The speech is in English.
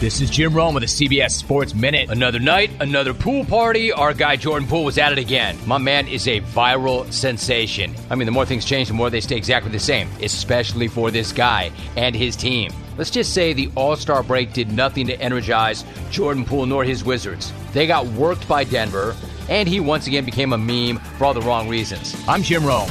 This is Jim Rome with the CBS Sports Minute. Another night, another pool party. Our guy Jordan Poole was at it again. My man is a viral sensation. I mean, the more things change, the more they stay exactly the same, especially for this guy and his team. Let's just say the All Star break did nothing to energize Jordan Poole nor his Wizards. They got worked by Denver, and he once again became a meme for all the wrong reasons. I'm Jim Rome.